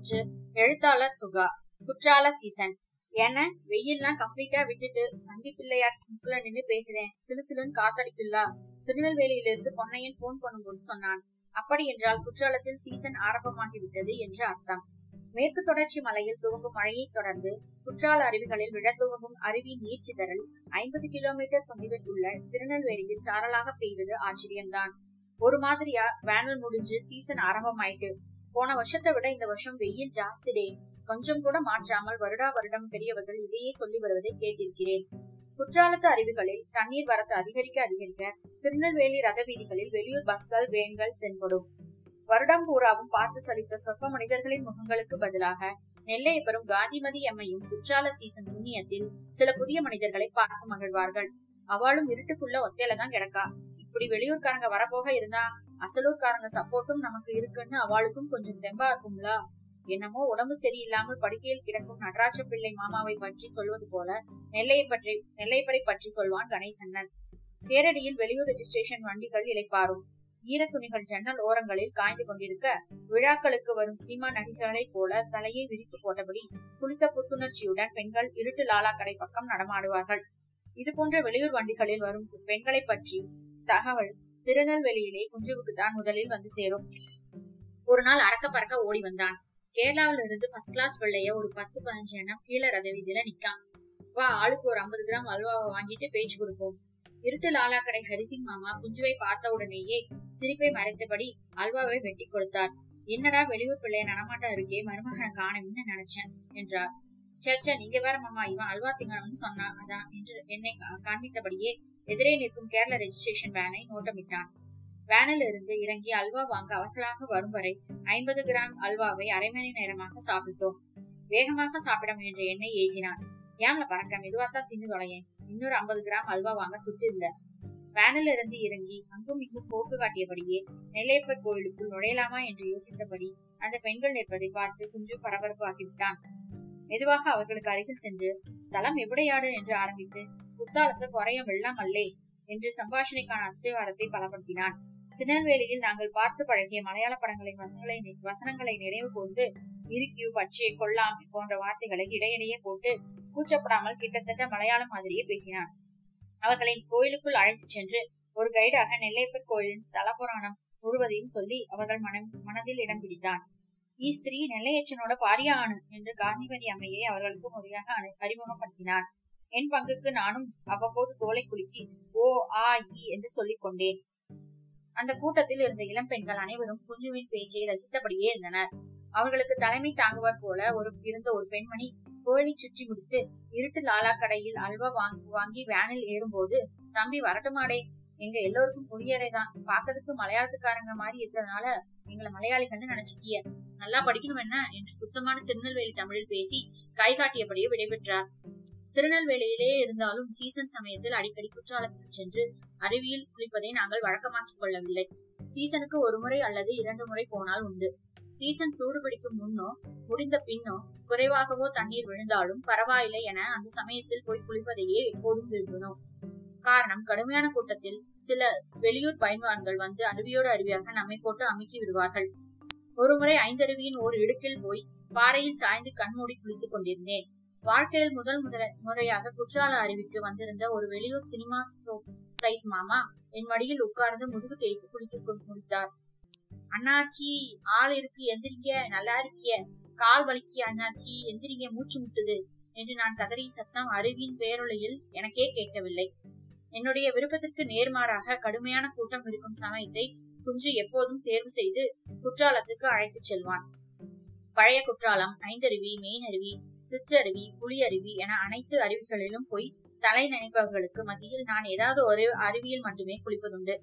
மூச்சு எழுத்தாளர் சுகா குற்றால சீசன். என்ன வெயில்லாம் கம்ப்ளீட்டா விட்டுட்டு சந்தி பிள்ளையார் முக்குல நின்னு பேசுறேன். சிலு சிலுன்னு காத்தடிக்குல்லா. திருநெல்வேலியிலிருந்து பொன்னையன் போன் பண்ணும்போது சொன்னான் அப்படி என்றால் குற்றாலத்தில் சீசன் ஆரம்பமாகி விட்டது என்று அர்த்தம். மேற்கு தொடர்ச்சி மலையில் துவங்கும் மழையை தொடர்ந்து குற்றால அருவிகளில் விழ துவங்கும் அருவி நீர் சிதறல் ஐம்பது கிலோமீட்டர் தொலைவில் உள்ள திருநெல்வேலியில் சாரலாக பெய்வது ஆச்சரியம்தான். ஒரு மாதிரியா வேனல் முடிஞ்சு சீசன் ஆரம்பமாயிட்டு போன வருஷத்தை விட இந்த வருஷம் வெயில் ஜாஸ்திடே கொஞ்சம் கூட மாற்றாமல் வருடா வருடம் பெரியவர்கள் இதையே சொல்லி வருவதை கேட்டிருக்கிறேன். குற்றாலத்து அருவிகளில் தண்ணீர் வரத்து அதிகரிக்க அதிகரிக்க திருநெல்வேலி ரத வீதிகளில் வெளியூர் பஸ்கள் வேன்கள் தென்படும். வருடம் பூராவும் பார்த்து சலித்த சொற்ப மனிதர்களின் முகங்களுக்கு பதிலாக நெல்லையப்பரும் காந்திமதி எம்மையும் குற்றால சீசன் புண்ணியத்தில் சில புதிய மனிதர்களை பார்த்து மகிழ்வார்கள். அவளும் இருட்டுக்குள்ள ஒத்தையில தான் கிடக்கா. இப்படி வெளியூர்காரங்க வரப்போக இருந்தா அசலூர்காரங்க சப்போர்ட்டும் நமக்கு இருக்குன்னு அவளுக்கும் கொஞ்சம் தெம்பா இருக்கும்ல. என்னமோ உடம்பு சரியில்லாமல் படுக்கையில் கிடக்கும் நடராஜ பிள்ளை மாமாவை பற்றி சொல்வது போல நெல்லையை பற்றி நெல்லைப்படை பற்றி சொல்வான் கணேசண்ணன். தேரடியில் வெளியூர் ரெஜிஸ்ட்ரேஷன் வண்டிகள் இழைப்பாரும் ஈரத்துணிகள் ஜன்னல் ஓரங்களில் காய்ந்து கொண்டிருக்க விழாக்களுக்கு வரும் சினிமா நடிகர்களைப் போல தலையை விரித்து போட்டபடி குளித்த புத்துணர்ச்சியுடன் பெண்கள் இருட்டு லாலா கடை பக்கம் நடமாடுவார்கள். இது போன்ற வெளியூர் வண்டிகளில் வரும் பெண்களை பற்றி தகவல் திருநெல்வேலியிலே குஞ்சுவுக்கு தான் முதலில் வந்து சேரும். ஒரு நாள் அறக்க பறக்க ஓடி வந்தான். கேரளாவில இருந்து ஃபர்ஸ்ட் கிளாஸ் வெள்ளைய ஒரு பத்து பதினஞ்சு எண்ணம் கீழே ரத வீதியில நிக்கான் வா ஆளுக்கு ஒரு ஐம்பது கிராம் அல்வாவை வாங்கிட்டு பேச்சு கொடுப்போம். இருட்டு லாலா கடை ஹரிசிங் மாமா குஞ்சுவை பார்த்த உடனேயே சிரிப்பை மறைத்தபடி அல்வாவை வெட்டி கொடுத்தார். என்னடா வெளியூர் பிள்ளைய நடமாட்டம் இருக்கே மருமகனை காணும்னு நினைச்சேன் என்றார். சச்சா நீங்க வேற மாமா இவன் அல்வா திங்கணும்னு சொன்னா அதான் என்று என்னை காண்பித்தபடியே எதிரே நிற்கும் கேரள ரெஜிஸ்ட்ரேஷன் வேனை நோட்டமிட்டான். வேனில் இருந்து இறங்கி அல்வா வாங்க அவர்களாக வரும் வரை ஐம்பது கிராம் அல்வாவை அரை மணி நேரமாக சாப்பிட்டோம். வேகமாக சாப்பிட முயன்ற எண்ணெய் ஏசினான். ஏம்ல பறக்க மெதுவாத்தான் தின்னு தொலையேன் இன்னொரு ஐம்பது கிராம் அல்வா வாங்க துட்டு இல்ல. வேனில் இருந்து இறங்கி அங்கும் இங்கும் போக்கு காட்டியபடியே நெல்லையப்பர் கோயிலுக்குள் நுழையலாமா என்று யோசித்தபடி அந்த பெண்கள் நிற்பதை பார்த்து குஞ்சு பரபரப்பு ஆகிவிட்டான் மெதுவாக அவர்களுக்கு அருகில் சென்று ஸ்தலம் எவிடையாடு என்று ஆரம்பித்து குத்தாலத்து குறைய வெள்ளம் அல்லே என்று சம்பாஷணைக்கான அஸ்திவாரத்தை பலப்படுத்தினான். திருநெல்வேலியில் நாங்கள் பார்த்து பழகிய மலையாள படங்களின் வசங்களை வசனங்களை நிறைவு கூர்ந்து இறுக்கியு பச்சை கொல்லாம் போன்ற வார்த்தைகளை இடையிடையே போட்டு கூச்சப்படாமல் கிட்டத்தட்ட மலையாளம் மாதிரியே பேசினான். அவர்களின் கோயிலுக்குள் அழைத்து சென்று ஒரு கைடாக நெல்லைப்பர் கோயிலின் ஸ்தல புராணம் முழுவதையும் சொல்லி அவர்கள் மனம் மனதில் இடம் பிடித்தான். ஸ்திரீ நெல்லையச்சனோட பாரியா என்று காந்திமதி அம்மையை அவர்களுக்கு முறையாக அறிமுகப்படுத்தினான். என் பங்குக்கு நானும் அவ்வப்போது தோலை குலுக்கி ஓ ஆ இ என்று சொல்லிக் கொண்டேன். அந்த கூட்டத்தில் இருந்த இளம் பெண்கள் அனைவரும் குஞ்சுவின் பேச்சை ரசித்தபடியே இருந்தனர். அவர்களுக்கு தலைமை தாங்குவார் போல ஒரு இருந்த ஒரு பெண்மணி கோயிலை சுற்றி முடித்து இருட்டு லாலா கடையில் அல்வா வாங்கி வாங்கி வேனில் ஏறும்போது தம்பி வரட்டுமாடே எங்க எல்லோருக்கும் புரியறேதான் பாக்கிறதுக்கு மலையாளத்துக்காரங்க மாதிரி இருக்கிறதுனால எங்களை மலையாளிகள்னு நினைச்சிட்டிய. நல்லா படிக்கணும் என்ன? என்று சுத்தமான திருநெல்வேலி தமிழில் பேசி கை காட்டியபடியே விடைபெற்றார். திருநெல்வேலியிலே இருந்தாலும் சீசன் சமயத்தில் அடிக்கடி குற்றாலத்துக்கு சென்று அருவியில் குளிப்பதை நாங்கள் வழக்கமாக்கிக் கொள்ளவில்லை. சீசனுக்கு ஒரு முறை அல்லது இரண்டு முறை போனால் உண்டு. சீசன் சூடுபிடிக்கும் முன்னோ முடிந்த பின்னோ குறைவாகவோ தண்ணீர் விழுந்தாலும் பரவாயில்லை என அந்த சமயத்தில் போய் குளிப்பதையே எப்போதும் விரும்பினோம். காரணம் கடுமையான கூட்டத்தில் சில வெளியூர் பயன்பான்கள் வந்து அருவியோடு அருவியாக நம்மை போட்டு அமுக்கி விடுவார்கள். ஒருமுறை ஐந்தருவியின் ஓர் இடுக்கில் போய் பாறையில் சாய்ந்து கண்மூடி குளித்துக் கொண்டிருந்தேன். வாழ்க்கையில் முதல் முதல முறையாக குற்றால அருவிக்கு வந்திருந்த ஒரு வெளியூர் சினிமா சைஸ் மாமா என் மடியில் உட்கார்ந்து முதுகு தேய்த்து குளித்துக் முடித்தார் அண்ணாச்சி ஆள் இருக்கு எந்திரிங்க நல்லா இருக்கிய. கால் வலிக்கு அண்ணாச்சி எந்திரிங்க மூச்சு முட்டுது என்று நான் கதறிய சத்தம் அருவியின் பேரொழியில் எனக்கே கேட்கவில்லை. என்னுடைய விருப்பத்திற்கு நேர்மாறாக கடுமையான கூட்டம் இருக்கும் சமயத்தை குஞ்சு எப்போதும் தேர்வு செய்து குற்றாலத்துக்கு அழைத்துச் செல்வான். பழைய குற்றாலம் ஐந்தருவி மெயினருவி சிற்றருவி புலியருவி என அனைத்து அருவிகளிலும் போய் தலை நினைப்பவர்களுக்கு மத்தியில் நான் ஏதாவது ஒரு அருவியில் மட்டுமே குளிப்பதுண்டு.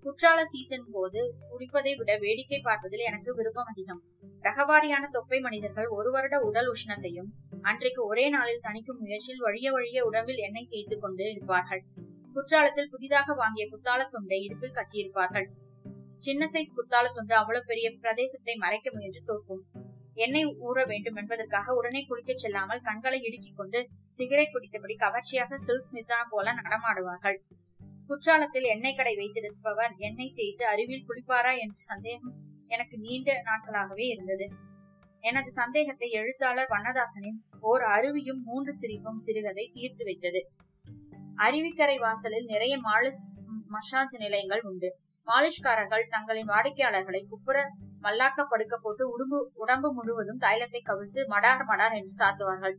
குற்றால சீசன் போது குடிப்பதை விட வேடிக்கை பார்ப்பதில் எனக்கு விருப்பம் அதிகம். ரகவாரியான தொப்பை மனிதர்கள் ஒரு வருட உடல் உஷ்ணத்தையும் அன்றைக்கு ஒரே நாளில் தணிக்கும் முயற்சியில் வழிய வழிய உடம்பில் எண்ணெய் தேய்த்து கொண்டு இருப்பார்கள். குற்றாலத்தில் புதிதாக வாங்கிய குத்தால துண்டை இடுப்பில் கட்டியிருப்பார்கள். சின்ன சைஸ் குத்தால துண்டு அவ்வளவு பெரிய பிரதேசத்தை மறைக்க முயன்று தோற்கும். எண்ணெய் ஊற வேண்டும் என்பதற்காக உடனே குளிக்கச் செல்லாமல் கண்களை இடுக்கிக் கொண்டு சிகரெட் பிடித்தபடி கவர்ச்சியாக சில்க் ஸ்மிதா போல நடமாடுவார்கள். குற்றாலத்தில் எண்ணெய் கடை வைத்திருப்பவர் எண்ணெய் தேய்த்து அருவியில் குளிப்பாரா என்ற சந்தேகம் எனக்கு நீண்ட நாட்களாகவே இருந்தது. எனது சந்தேகத்தை எழுத்தாளர் வண்ணதாசனின் ஓர் அருவியும் மூன்று சிரிப்பும் சிறுகதை தீர்த்து வைத்தது. அருவிக்கரை வாசலில் நிறைய மாலிஷ் மசாஜ் நிலையங்கள் உண்டு. மாலிஷ்காரர்கள் தங்களின் வாடிக்கையாளர்களை குப்புற மல்லாக்க படுக்க போட்டு உடம்பு உடம்பு முழுவதும் தைலத்தை கவிழ்த்து மடார் மடார் என்று சாத்துவார்கள்.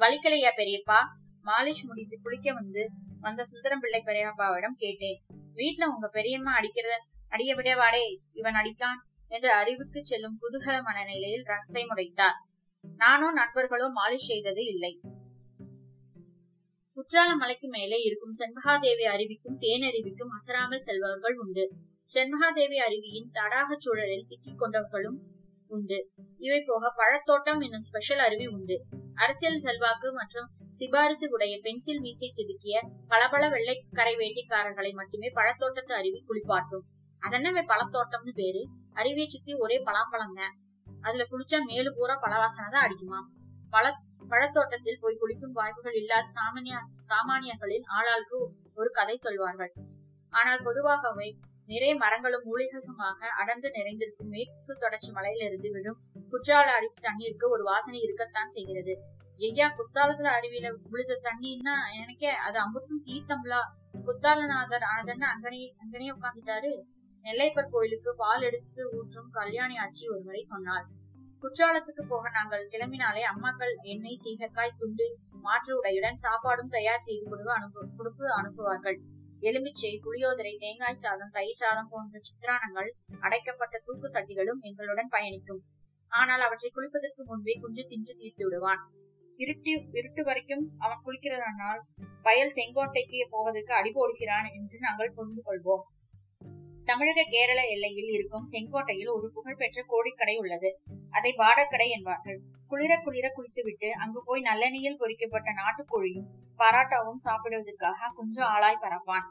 வலிக்கலையா பெரியப்பா? மாலிஷ் முடித்து குளிக்க வந்து வந்த சுந்தரம் பிள்ளை பெரியப்பாவிடம் கேட்டேன். வீட்டுல உங்க பெரியம்மா அடிக்கிறத அடிய விடவாடே இவன் அடிக்கான் என்று அறிவுக்கு செல்லும் குதூகல மனநிலையில் ரசை முடைத்தார். நானோ நண்பர்களோ மாலிஷ் செய்தது இல்லை. குற்றால மலைக்கு மேலே இருக்கும் செண்பகாதேவி அருவிக்கும் தேனருவிக்கும் அசராமல் செல்பவர்கள் உண்டு. சென்மகாதேவி அருவியின் தடாக சூழலில் சிக்கிக் கொண்டவர்களும் உண்டு. இவை போக பழத்தோட்டம் என்னும் ஸ்பெஷல் அருவி உண்டு. அரசியல் செல்வாக்கு மற்றும் சிபாரிசு உடைய பென்சில் மீசை செதுக்கிய பளபள வெள்ளை கரை வேட்டிக்காரர்களை மட்டுமே பழத்தோட்டத்து அருவி குளிப்பாட்டும். அதென்னவே பழத்தோட்டம்னு பேரு? அருவியை சுத்தி ஒரே பலாப்பழம் தான் அதுல குளிச்சா மேலு பூரா பழவாசனை தான் அடிக்குமா? பழ பழத்தோட்டத்தில் போய் குளிக்கும் வாய்ப்புகள் இல்லாத சாமானிய சாமானியர்களின் ஆளாளுக்கு ஒரு கதை சொல்வார்கள். ஆனால் பொதுவாகவே நிறைய மரங்களும் மூலிகைகளுமாக அடர்ந்து நிறைந்திருக்கும் மேற்கு தொடர்ச்சி மலையிலிருந்து விடும் குற்றால அருவி தண்ணீருக்கு ஒரு வாசனை இருக்கத்தான் செய்கிறது. ஐயா குத்தாலத்துல அருவியில விழுத தண்ணின்னா எனக்கே அது அம்புட்டும் தீர்த்தம்லா குத்தாலநாதர் ஆனதன்னு அங்கனே அங்கனே உட்கார்ந்துட்டாரு. நெல்லைப்பர் கோயிலுக்கு பால் எடுத்து ஊற்றும் கல்யாணி ஆட்சி ஒருமுறை சொன்னாள். குற்றாலத்துக்கு போக நாங்கள் கிளம்பினாலே அம்மாக்கள் எண்ணெய் சீகக்காய் துண்டு மாற்று உடையுடன் சாப்பாடும் தயார் செய்து கொடுக்க அனுப்பு கொடுத்து அனுப்புவார்கள். எலுமிச்சை புளியோதரை தேங்காய் சாதம் தயிர் சாதம் போன்ற சித்திரானங்கள் அடைக்கப்பட்ட தூக்கு சட்டிகளும் எங்களுடன் பயணிக்கும். ஆனால் அவற்றை குளிப்பதற்கு முன்பே குஞ்சு தின்று தீர்த்து விடுவான். இருட்டு இருட்டு வரைக்கும் அவன் குளிக்கிறதனால் வயல் செங்கோட்டைக்கு போவதற்கு அடிபோடுகிறான் என்று நாங்கள் புரிந்து கொள்வோம். தமிழக கேரள எல்லையில் இருக்கும் செங்கோட்டையில் ஒரு புகழ்பெற்ற கோழிக்கடை உள்ளது. அதை வாடக்கடை என்பார்கள். குளிர குளிர குளித்துவிட்டு அங்கு போய் நல்லெண்ணெயில் பொறிக்கப்பட்ட நாட்டுக்கோழியும் பராட்டாவும் சாப்பிடுவதற்காக கொஞ்சம் ஆளாய் பரப்பான்.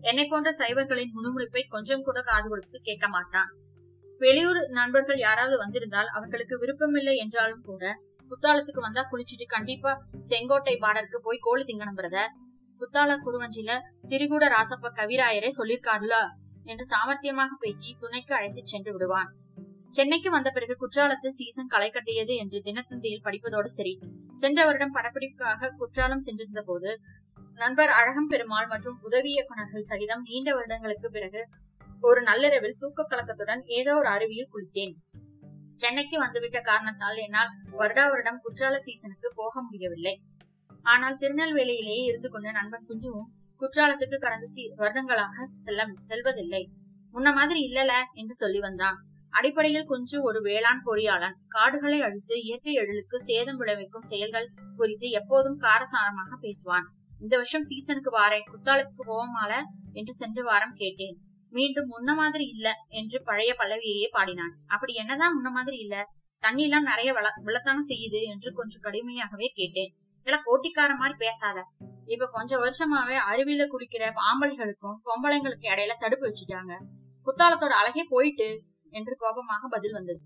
என்னை போன்ற சைவர்களின் முணுமுணுப்பை கொஞ்சம் கூட காது கொடுத்து கேட்க மாட்டான். வெளியூர் நண்பர்கள் யாராவது வந்திருந்தால் அவர்களுக்கு விருப்பமில்லை என்றாலும் கூட குத்தாலத்துக்கு வந்தா குளிச்சுட்டு கண்டிப்பா செங்கோட்டை பாடருக்கு போய் கோழி திங்கணும் பிரதர். குத்தால குருவஞ்சில திரிகூட ராசப்ப கவிராயரே சொல்லிருக்காருல என்று சாமர்த்தியமாக பேசி துணைக்கு அழைத்து சென்று விடுவான். சென்னைக்கு வந்த பிறகு குற்றாலத்தில் சீசன் களை கட்டியது என்று தினத்தந்தியில் படிப்பதோடு சரி. சென்ற வருடம் படப்பிடிப்புக்காக குற்றாலம் சென்றிருந்த போது நண்பர் அழகம் பெருமாள் மற்றும் உதவி இயக்குநர்கள் சகிதம் நீண்ட வருடங்களுக்கு பிறகு ஒரு நள்ளிரவில் தூக்க கலக்கத்துடன் ஏதோ ஒரு அருவியில் குளித்தேன். சென்னைக்கு வந்துவிட்ட காரணத்தால் என்னால் வருடா வருடம் குற்றால சீசனுக்கு போக முடியவில்லை. ஆனால் திருநெல்வேலியிலேயே இருந்து கொண்ட நண்பன் குஞ்சுவும் குற்றாலத்துக்கு கடந்த வருடங்களாக செல்ல செல்வதில்லை. முன்ன மாதிரி இல்லல என்று சொல்லி வந்தான். அடிப்படையில் குஞ்சு ஒரு வேளாண் பொறியாளன். காடுகளை அழித்து இயற்கை எழிலுக்கு சேதம் விளைவிக்கும் செயல்கள் குறித்து எப்போதும் காரசாரமாக பேசுவான். இந்த வருஷம் சீசனுக்கு வாரேன். குத்தாலத்துக்கு போவோமால என்று சென்ற வாரம் கேட்டேன். மீண்டும் முன்ன மாதிரி இல்ல என்று பழைய பல்லவியையே பாடினான். அப்படி என்னதான் முன்ன மாதிரி இல்ல? தண்ணி எல்லாம் நிறைய விள விளத்தான செய்யுது என்று கொஞ்சம் கடுமையாகவே கேட்டேன். இல்ல கோட்டிக்கார மாதிரி பேசாத. இப்ப கொஞ்ச வருஷமாவே அருவியில குடிக்கிற ஆம்பளைகளுக்கும் பொம்பளைங்களுக்கு இடையில தடுப்பு வச்சுட்டாங்க. குத்தாலத்தோட அழகே போயிட்டு என்று கோபமாக பதில் வந்தது.